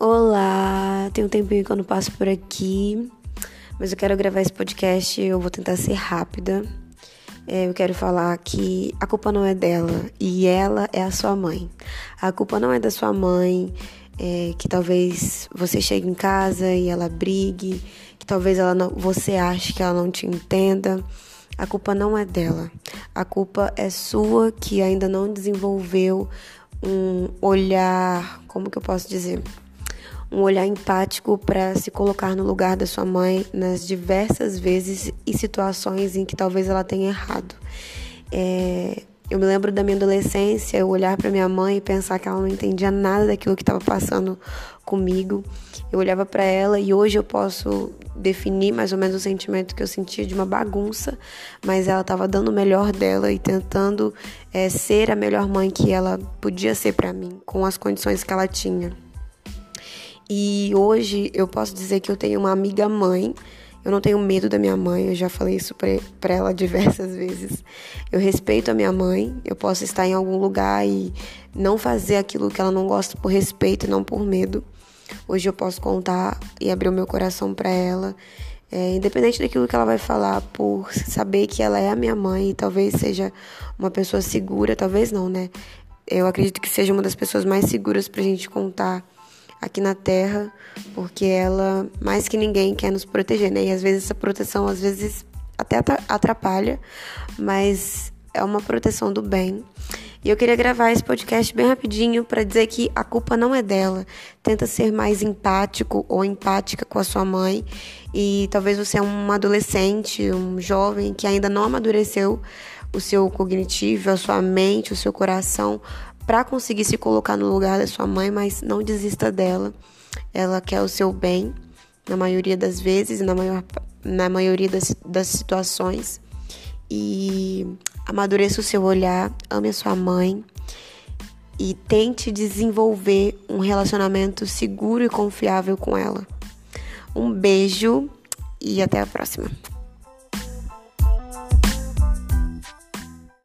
Olá, tem um tempinho que eu não passo por aqui, mas eu quero gravar esse podcast. Eu vou tentar ser rápida. É, eu quero falar que a culpa não é dela e ela é a sua mãe. A culpa não é da sua mãe, é, que talvez você chegue em casa e ela brigue, que talvez ela não, você ache que ela não te entenda. A culpa não é dela. A culpa é sua que ainda não desenvolveu um olhar, como que eu posso dizer? Um olhar empático para se colocar no lugar da sua mãe nas diversas vezes e situações em que talvez ela tenha errado. É, eu me lembro da minha adolescência, eu olhar para minha mãe e pensar que ela não entendia nada daquilo que estava passando comigo. Eu olhava para ela e hoje eu posso definir mais ou menos o sentimento que eu sentia de uma bagunça, mas ela estava dando o melhor dela e tentando é, ser a melhor mãe que ela podia ser para mim, com as condições que ela tinha. E hoje eu posso dizer que eu tenho uma amiga mãe. Eu não tenho medo da minha mãe, eu já falei isso para ela diversas vezes. Eu respeito a minha mãe, eu posso estar em algum lugar e não fazer aquilo que ela não gosta por respeito e não por medo. Hoje eu posso contar e abrir o meu coração para ela, é, independente daquilo que ela vai falar, por saber que ela é a minha mãe e talvez seja uma pessoa segura, talvez não, né? Eu acredito que seja uma das pessoas mais seguras pra gente contar aqui na Terra, porque ela, mais que ninguém, quer nos proteger, né? E às vezes essa proteção, às vezes até atrapalha, mas é uma proteção do bem. E eu queria gravar esse podcast bem rapidinho para dizer que a culpa não é dela. Tenta ser mais empático ou empática com a sua mãe. E talvez você é um adolescente, um jovem que ainda não amadureceu o seu cognitivo, a sua mente, o seu coração para conseguir se colocar no lugar da sua mãe, mas não desista dela. Ela quer o seu bem, na maioria das vezes, na, maior, na maioria das, das situações. E amadureça o seu olhar, ame a sua mãe e tente desenvolver um relacionamento seguro e confiável com ela. Um beijo e até a próxima.